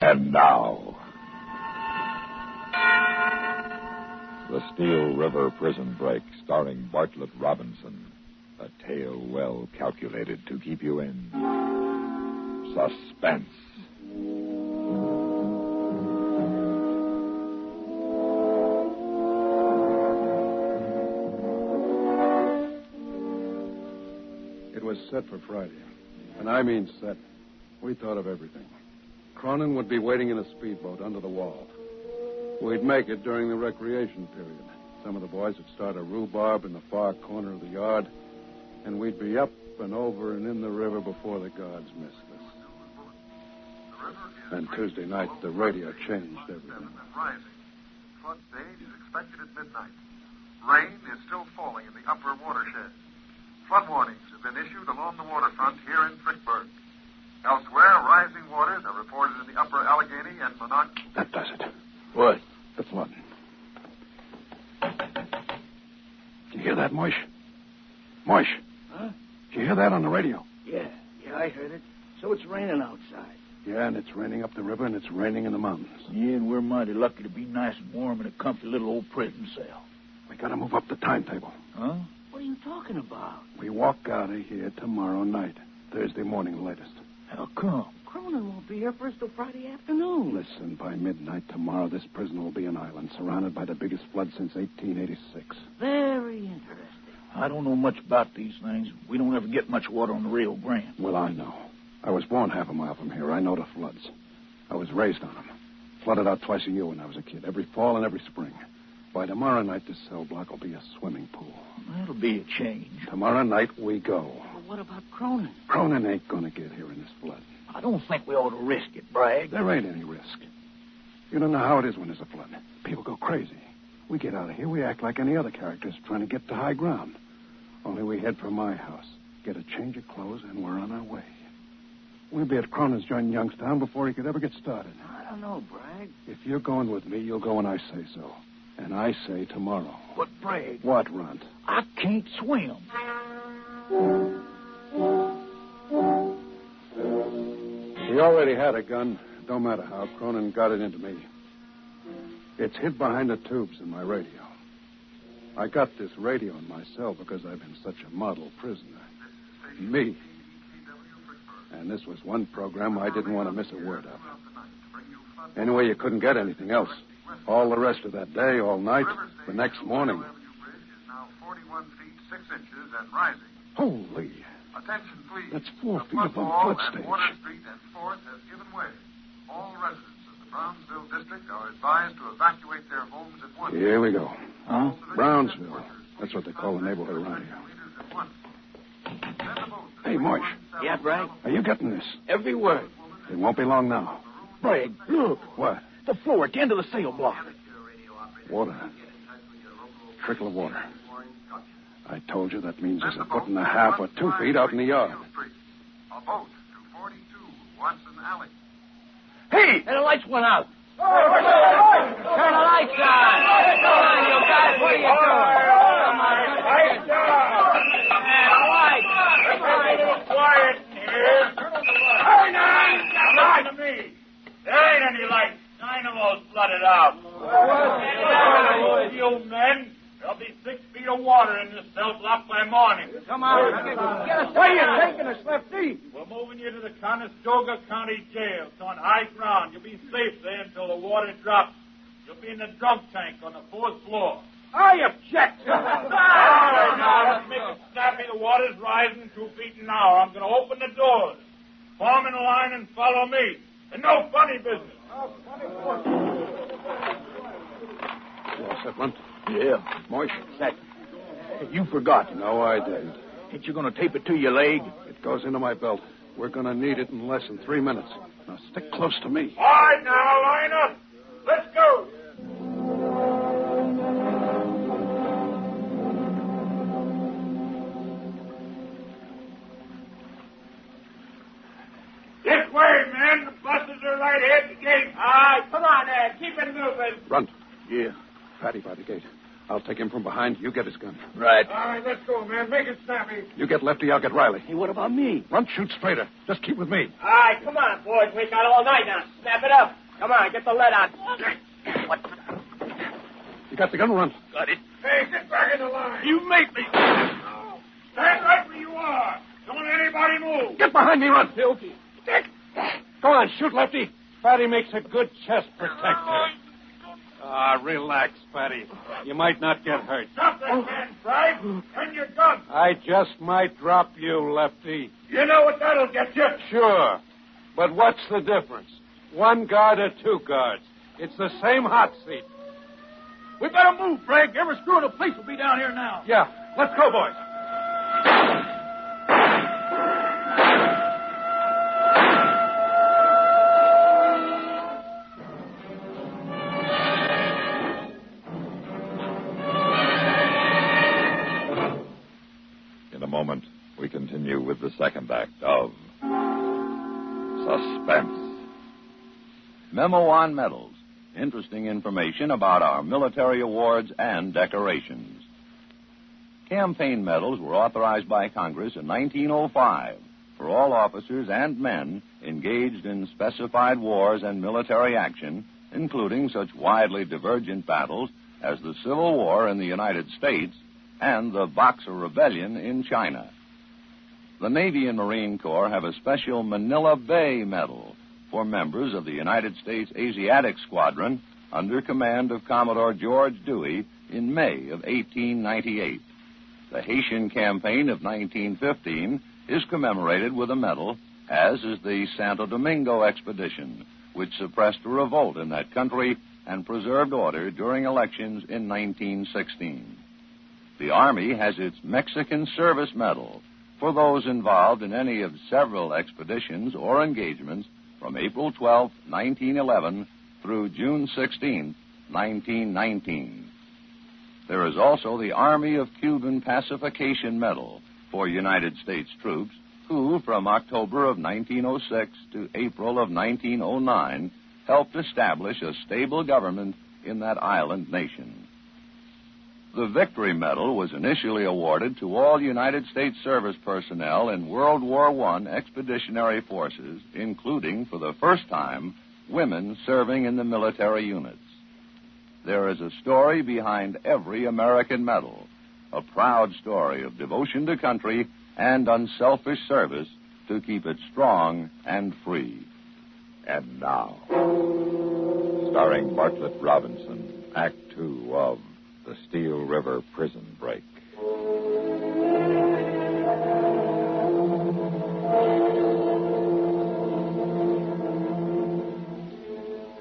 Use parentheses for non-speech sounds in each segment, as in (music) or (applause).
And now, The Steel River Prison Break, starring Bartlett Robinson. A tale well calculated to keep you in suspense. It was set for Friday. And I mean set. We thought of everything. Cronin would be waiting in a speedboat under the wall. We'd make it during the recreation period. Some of the boys would start a rhubarb in the far corner of the yard, and we'd be up and over and in the river before the guards missed us. And Tuesday night, the radio changed everything. Flood stage is expected at midnight. Rain is still falling in the upper watershed. Flood warnings have been issued along the waterfront here in Frickburg. Elsewhere, rising waters are reported in the upper Allegheny and Monoc. That does it. What? The flood. Did you hear that, Moish? Moish, Huh? did you hear that on the radio? Yeah, yeah, I heard it. So it's raining outside. Yeah, and it's raining up the river and it's raining in the mountains. Yeah, and we're mighty lucky to be nice and warm in a comfy little old prison cell. We gotta move up the timetable. Huh? What are you talking about? We walk out of here tomorrow night, Thursday morning latest. How come? Cronin won't be here first till Friday afternoon. Listen, by midnight tomorrow, this prison will be an island surrounded by the biggest flood since 1886. Very interesting. I don't know much about these things. We don't ever get much water on the Rio Grande. Well, I know. I was born half a mile from here. I know the floods. I was raised on them. Flooded out twice a year when I was a kid, every fall and every spring. By tomorrow night, this cell block will be a swimming pool. That'll be a change. Tomorrow night, we go. What about Cronin? Cronin ain't gonna get here in this flood. I don't think we ought to risk it, Bragg. There ain't any risk. You don't know how it is when there's a flood. People go crazy. We get out of here, we act like any other characters trying to get to high ground. Only we head for my house, get a change of clothes, and we're on our way. We'll be at Cronin's joining Youngstown before he could ever get started. I don't know, Bragg. If you're going with me, you'll go when I say so. And I say tomorrow. But, Bragg, What, Runt? I can't swim. He already had a gun. Don't matter how. Cronin got it into me. It's hid behind the tubes in my radio. I got this radio in my cell because I've been such a model prisoner. Me. And this was one program I didn't want to miss a word of. Anyway, you couldn't get anything else. All the rest of that day, all night, the next morning. Avenue Bridge is now 41 feet 6 inches and rising. Holy. Attention, please. That's four The feet above wall flood and stage. Water Street and Fourth has given way. All residents of the Brownsville district are advised to evacuate their homes at once. Here we go. Huh? Brownsville. That's what they call the neighborhood around here. Hey, Marsh. Yeah, Bragg? Are you getting this? Every word. It won't be long now. Bragg, look. What? The floor at the end of the sail block. Water. Trickle of water. I told you that means there's a foot and a half or two feet out in the yard. A boat to 42 Watson Alley. Hey! And the lights went out. Turn the lights on. Come on, you guys. What are you doing? Come on. Lights Lights. Quiet here. Hey, nine! Listen to me. There ain't any lights. Dynamo's flooded out. You men, there'll be six feet of water in this cell block by morning. Come on. Get us Where you taking us, Lefty? We're moving you to the Conestoga County Jail. It's on high ground. You'll be safe there until the water drops. You'll be in the drunk tank on the fourth floor. I object. (laughs) All right, now, let's make it snappy. The water's rising two feet an hour. I'm going to open the doors. Form in line and follow me. And no funny business. You all set, Runt? Yeah. Moish? That. You forgot. No, I didn't. Ain't you going to tape it to your leg? It goes into my belt. We're going to need it in less than three minutes. Now stick close to me. All right, now, line up. Let's go. This way, men. The buses are right ahead the gate. All right, come on, Ed. Keep it moving. Run. Yeah. Fatty by the gate. I'll take him from behind. You get his gun. Right. All right, let's go, man. Make it snappy. You get Lefty, I'll get Riley. Hey, what about me? Run, shoot straighter. Just keep with me. All right, come on, boys. We got all night now. Snap it up. Come on, get the lead out. What? You got the gun, run. Got it. Hey, get back in the line. You make me. Stand right where you are. Don't let anybody move. Get behind me, run. Filthy. Go on, shoot, Lefty. Fatty makes a good chest protector. Ah, relax, Fatty. You might not get hurt. Stop that man, Frank. Turn your gun. I just might drop you, Lefty. You know what that'll get you. Sure. But what's the difference? One guard or two guards? It's the same hot seat. We better move, Frank. Every screw in the place will be down here now. Yeah, let's go, boys. Continue with the second act of Suspense. Memo on medals. Interesting information about our military awards and decorations. Campaign medals were authorized by Congress in 1905 for all officers and men engaged in specified wars and military action, including such widely divergent battles as the Civil War in the United States and the Boxer Rebellion in China. The Navy and Marine Corps have a special Manila Bay Medal for members of the United States Asiatic Squadron under command of Commodore George Dewey in May of 1898. The Haitian campaign of 1915 is commemorated with a medal, as is the Santo Domingo expedition, which suppressed a revolt in that country and preserved order during elections in 1916. The Army has its Mexican Service Medal for those involved in any of several expeditions or engagements from April 12, 1911 through June 16, 1919. There is also the Army of Cuban Pacification Medal for United States troops who, from October of 1906 to April of 1909, helped establish a stable government in that island nation. The Victory Medal was initially awarded to all United States service personnel in World War I expeditionary forces, including, for the first time, women serving in the military units. There is a story behind every American medal, a proud story of devotion to country and unselfish service to keep it strong and free. And now, starring Bartlett Robinson, Act Two of The Steel River Prison Break.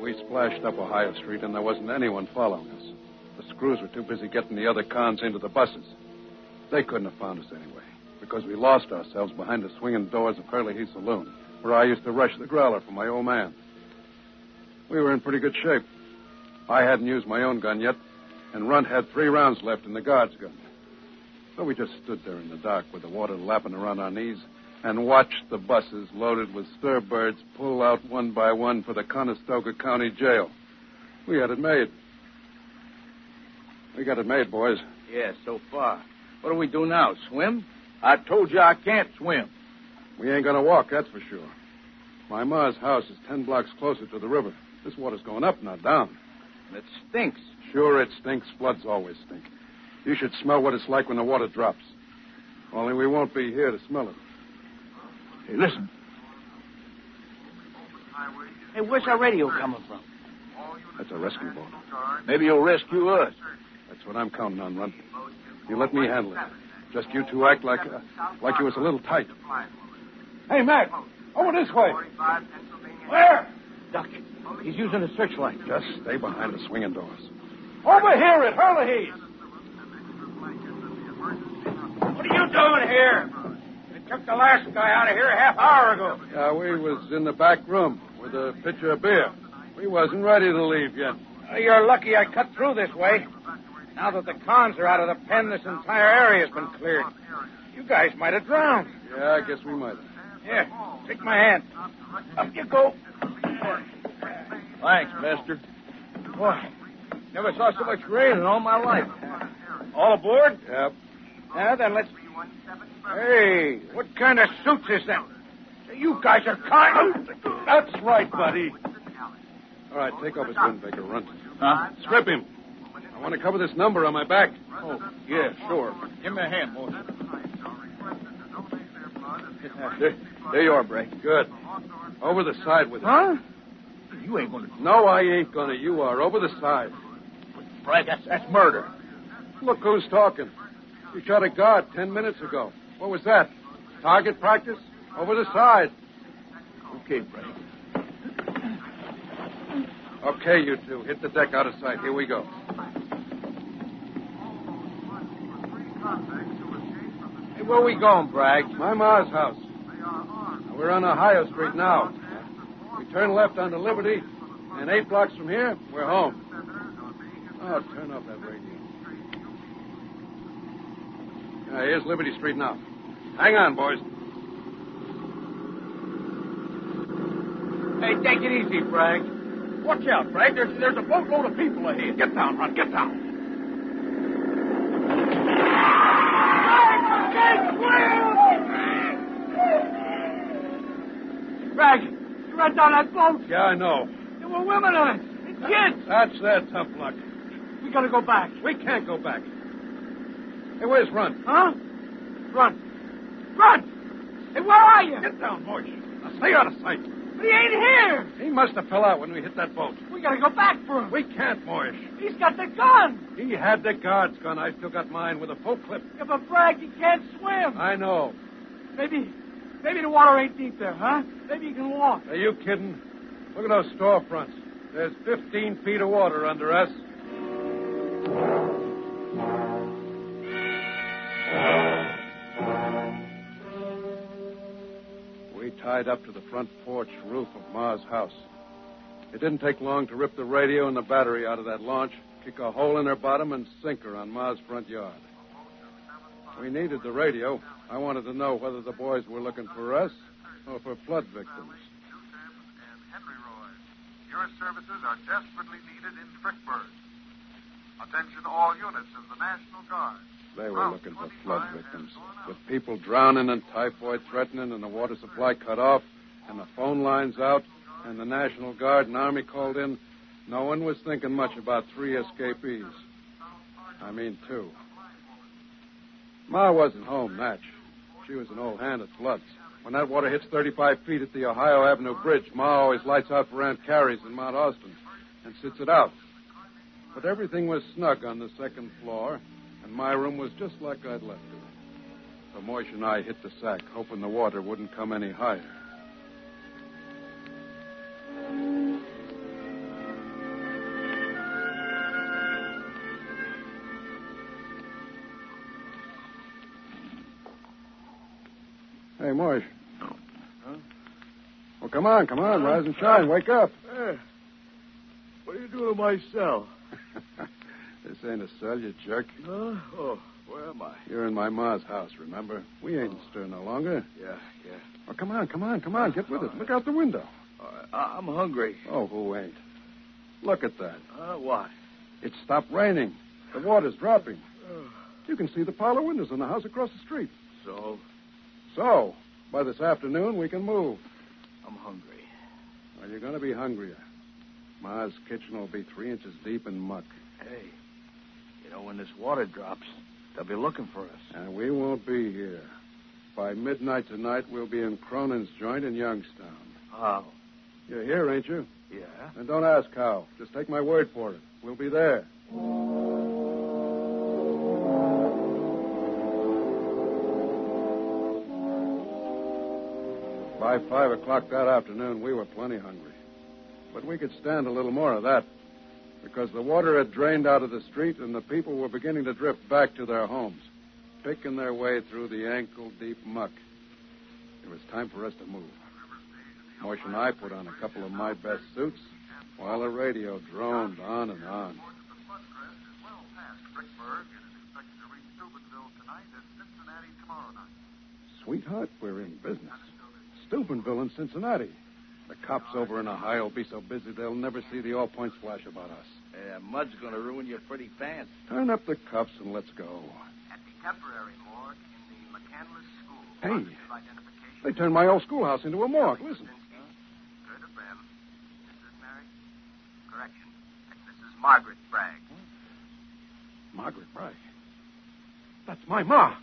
We splashed up Ohio Street, and there wasn't anyone following us. The screws were too busy getting the other cons into the buses. They couldn't have found us anyway, because we lost ourselves behind the swinging doors of Hurley Saloon, where I used to rush the growler for my old man. We were in pretty good shape. I hadn't used my own gun yet, and Runt had three rounds left in the guard's gun. So we just stood there in the dark with the water lapping around our knees and watched the buses loaded with stir-birds pull out one by one for the Conestoga County Jail. We had it made. We got it made, boys. Yeah, so far. What do we do now? Swim? I told you I can't swim. We ain't gonna walk, that's for sure. My ma's house is ten blocks closer to the river. This water's going up, not down. It stinks. Sure, it stinks. Floods always stink. You should smell what it's like when the water drops. Only we won't be here to smell it. Hey, listen. Hey, where's our radio coming from? That's a rescue boat. Maybe you'll rescue us. That's what I'm counting on, Runt. You let me handle it. Just you two act like uh, like you was a little tight. Hey, Mac, over this way. Where? Duck. He's using a searchlight. Just stay behind the swinging doors. Over here at Hurley Heath. What are you doing here? They took the last guy out of here a half hour ago. Yeah, we was in the back room with a pitcher of beer. We wasn't ready to leave yet. You're lucky I cut through this way. Now that the cons are out of the pen, this entire area's been cleared. You guys might have drowned. Yeah, I guess we might. Here, take my hand. Up you go. Thanks, mister. Boy, never saw so much rain in all my life. All aboard? Yep. Yeah, then let's. Hey, what kind of suits is that? You guys are kind. That's right, buddy. All right, take off his windbreaker. Run. Huh? Strip him. I want to cover this number on my back. Oh, yeah, sure. Give me a hand, boy. There, there you are, Bray. Good. Over the side with it. Huh? You ain't going to. No, I ain't gonna. You are. Over the side. Bragg, that's, that's murder. Look who's talking. You shot a guard ten minutes ago. What was that? Target practice? Over the side. Okay, Bragg. Okay, you two. Hit the deck out of sight. Here we go. Hey, where are we going, Bragg? My ma's house. We're on Ohio Street now. Turn left onto Liberty, and eight blocks from here, we're home. Oh, turn off that radio. Yeah, here's Liberty Street now. Hang on, boys. Hey, take it easy, Frank. Watch out, Frank. There's, there's a boatload of people ahead. Get down, Ron. Get down. Bragg, you down that boat. Yeah, I know. There were women on it. And kids. That's their tough luck. We gotta go back. We can't go back. Hey, where's Run? Huh? Run. Run! Hey, where are you? Get down, boys. Now stay out of sight. But he ain't here. He must have fell out when we hit that boat. We gotta go back for him. We can't, Moish. He's got the gun. He had the guard's gun. I still got mine with a full clip. Yeah, but Bragg, he can't swim. I know. Maybe, maybe the water ain't deep there, huh? Maybe you can walk. Are you kidding? Look at those storefronts. There's 15 feet of water under us. We tied up to the front porch roof of Ma's house. It didn't take long to rip the radio and the battery out of that launch, kick a hole in her bottom, and sink her on Ma's front yard. We needed the radio. I wanted to know whether the boys were looking for us or for flood victims. and Henry Roy. Your services are desperately needed in Frickburg. Attention all units of the National Guard. They were looking for flood victims. With people drowning and typhoid threatening and the water supply cut off and the phone lines out and the National Guard and Army called in, no one was thinking much about three escapees. I mean, two. Ma wasn't home, Natch. She was an old hand at floods. When that water hits 35 feet at the Ohio Avenue Bridge, Ma always lights out for Aunt Carrie's in Mount Austin and sits it out. But everything was snug on the second floor, and my room was just like I'd left it. So Moish and I hit the sack, hoping the water wouldn't come any higher. Hey, Moish. Huh? Well, come on, come on, rise and shine. Wake up. What are you doing to my cell? (laughs) this ain't a cell, you jerk. Huh? Oh, where am I? You're in my ma's house, remember? We ain't stir no longer. Yeah, yeah. Well, come on, come on, come on. Get with it. Look out the window. Right. I- I'm hungry. Oh, who ain't? Look at that. Uh, what? It stopped raining. The water's dropping. You can see the parlor windows in the house across the street. So, So, by this afternoon, we can move. I'm hungry. Well, you're going to be hungrier. Ma's kitchen will be three inches deep in muck. Hey, you know, when this water drops, they'll be looking for us. And we won't be here. By midnight tonight, we'll be in Cronin's joint in Youngstown. How? You're here, ain't you? Yeah? And don't ask how. Just take my word for it. We'll be there. By five o'clock that afternoon, we were plenty hungry. But we could stand a little more of that because the water had drained out of the street and the people were beginning to drift back to their homes, picking their way through the ankle deep muck. It was time for us to move. Mosh and I put on a couple of my best suits while the radio droned on and on. Sweetheart, we're in business. Steubenville and Cincinnati. The cops over in Ohio will be so busy they'll never see the all points flash about us. Yeah, mud's going to ruin your pretty pants. Turn up the cuffs and let's go. At the temporary morgue in the McCandless School. Hey. Identification. They turned my old schoolhouse into a morgue. Listen. Good of them. Mrs. Mary? Correction. Mrs. Margaret Bragg. Margaret Bragg. That's my ma.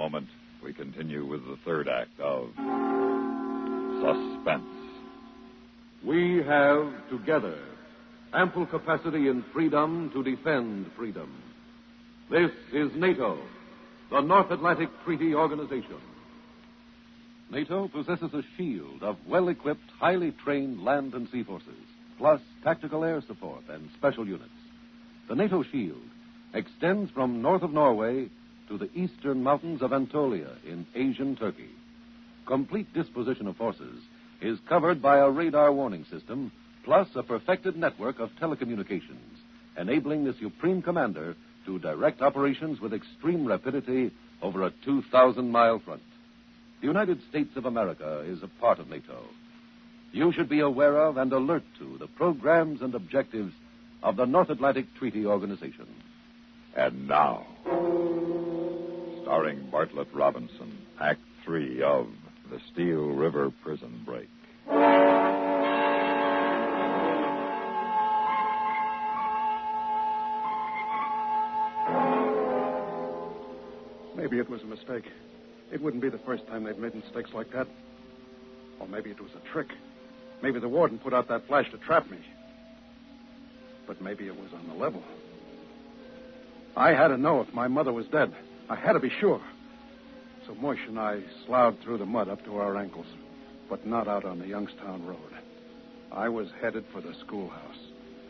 Moment, we continue with the third act of Suspense. We have together ample capacity and freedom to defend freedom. This is NATO, the North Atlantic Treaty Organization. NATO possesses a shield of well equipped, highly trained land and sea forces, plus tactical air support and special units. The NATO shield extends from north of Norway to the eastern mountains of Anatolia in Asian Turkey. Complete disposition of forces is covered by a radar warning system, plus a perfected network of telecommunications, enabling the Supreme Commander to direct operations with extreme rapidity over a 2,000 mile front. The United States of America is a part of NATO. You should be aware of and alert to the programs and objectives of the North Atlantic Treaty Organization. And now, starring Bartlett Robinson, Act Three of The Steel River Prison Break. Maybe it was a mistake. It wouldn't be the first time they've made mistakes like that. Or maybe it was a trick. Maybe the warden put out that flash to trap me. But maybe it was on the level. I had to know if my mother was dead. I had to be sure. So Mosh and I sloughed through the mud up to our ankles, but not out on the Youngstown Road. I was headed for the schoolhouse.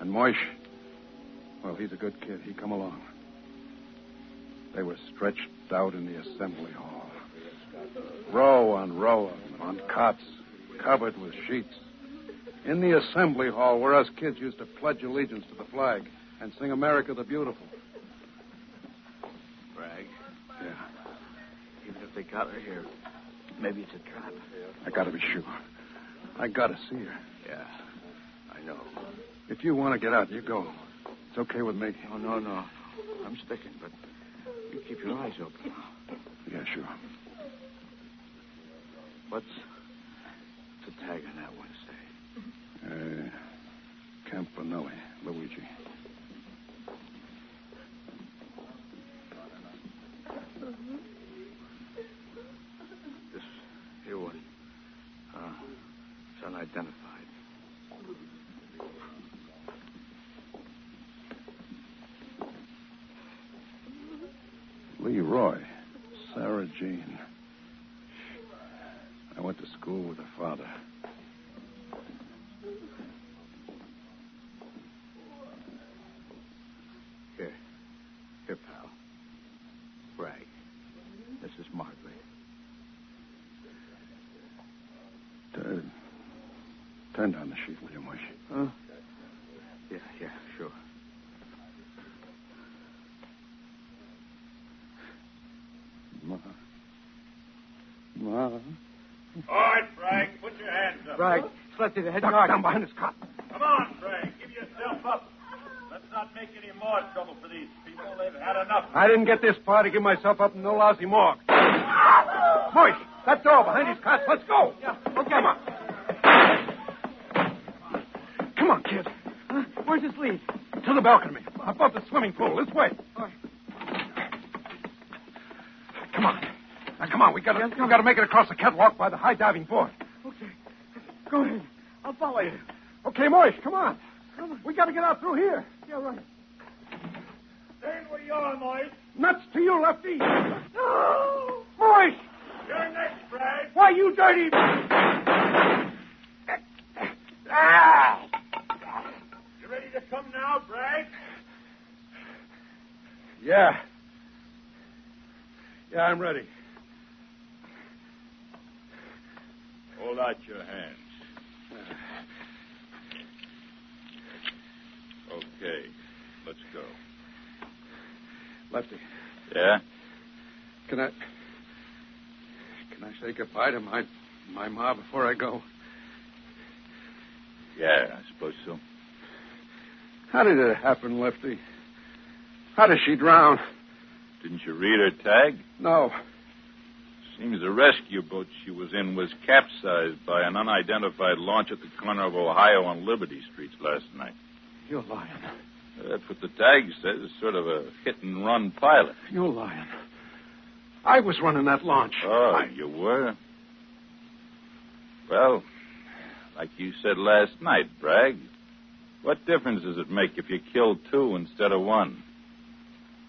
And Mosh, well, he's a good kid. He come along. They were stretched out in the assembly hall. Row on row of them, on cots, covered with sheets. In the assembly hall where us kids used to pledge allegiance to the flag and sing America the Beautiful. If they got her here, maybe it's a trap. I gotta be sure. I gotta see her. Yeah, I know. If you want to get out, you go. It's okay with me. Oh, no, no. I'm sticking, but you keep your eyes open. Yeah, sure. What's the tag on that one say? Uh, Campanelli, Luigi. This here one. Uh, it's unidentified. Leroy. Sarah Jean. I went to school with her father. Here. Here, pal. Bragg. Mrs. Martley. Turn, turn down the sheet, will you, Mosh? Huh? Yeah, yeah, sure. Ma. Ma. All right, Frank, put your hands up. Bragg, slept in the head Duck guard. down behind his cot. Come on, Frank, give yourself up. Let's not make any more trouble for these people. They've had enough. I didn't get this far to give myself up in no lousy morgue. Mosh, that door behind his cot. Let's go. Yeah, Where's this lead? To the balcony, above the swimming pool. This way. Come on. Now, come on. We gotta, we gotta make it across the catwalk by the high diving board. Okay. Go ahead. I'll follow you. Okay, Moish, come on. Come on. We gotta get out through here. Yeah, right. Stand where you are, Moise. Nuts to you, Lefty. No! Moish! You're next, Frank. Why, you dirty... Ah! Come now, Bragg? Yeah. Yeah, I'm ready. Hold out your hands. Okay, let's go. Lefty, Yeah? can I. Can I say goodbye to my my ma before I go? Yeah, I suppose so. How did it happen, Lefty? How did she drown? Didn't you read her tag? No. Seems the rescue boat she was in was capsized by an unidentified launch at the corner of Ohio and Liberty Streets last night. You're lying. That's what the tag says. Sort of a hit and run pilot. You're lying. I was running that launch. Oh, I- you were? Well, like you said last night, Bragg, what difference does it make if you kill two instead of one?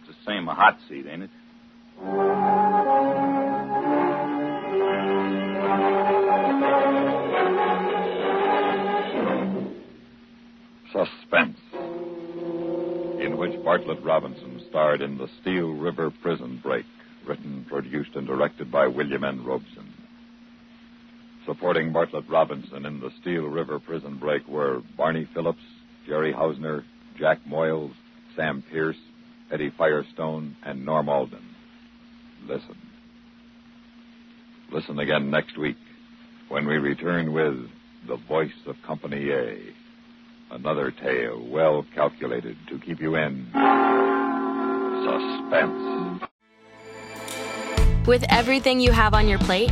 It's the same a hot seat, ain't it? Suspense, in which Bartlett Robinson starred in the Steel River Prison Break, written, produced, and directed by William N. Robson. Supporting Bartlett Robinson in the Steel River Prison Break were Barney Phillips, Jerry Hausner, Jack Moyles, Sam Pierce, Eddie Firestone, and Norm Alden. Listen. Listen again next week when we return with The Voice of Company A. Another tale well calculated to keep you in suspense. With everything you have on your plate,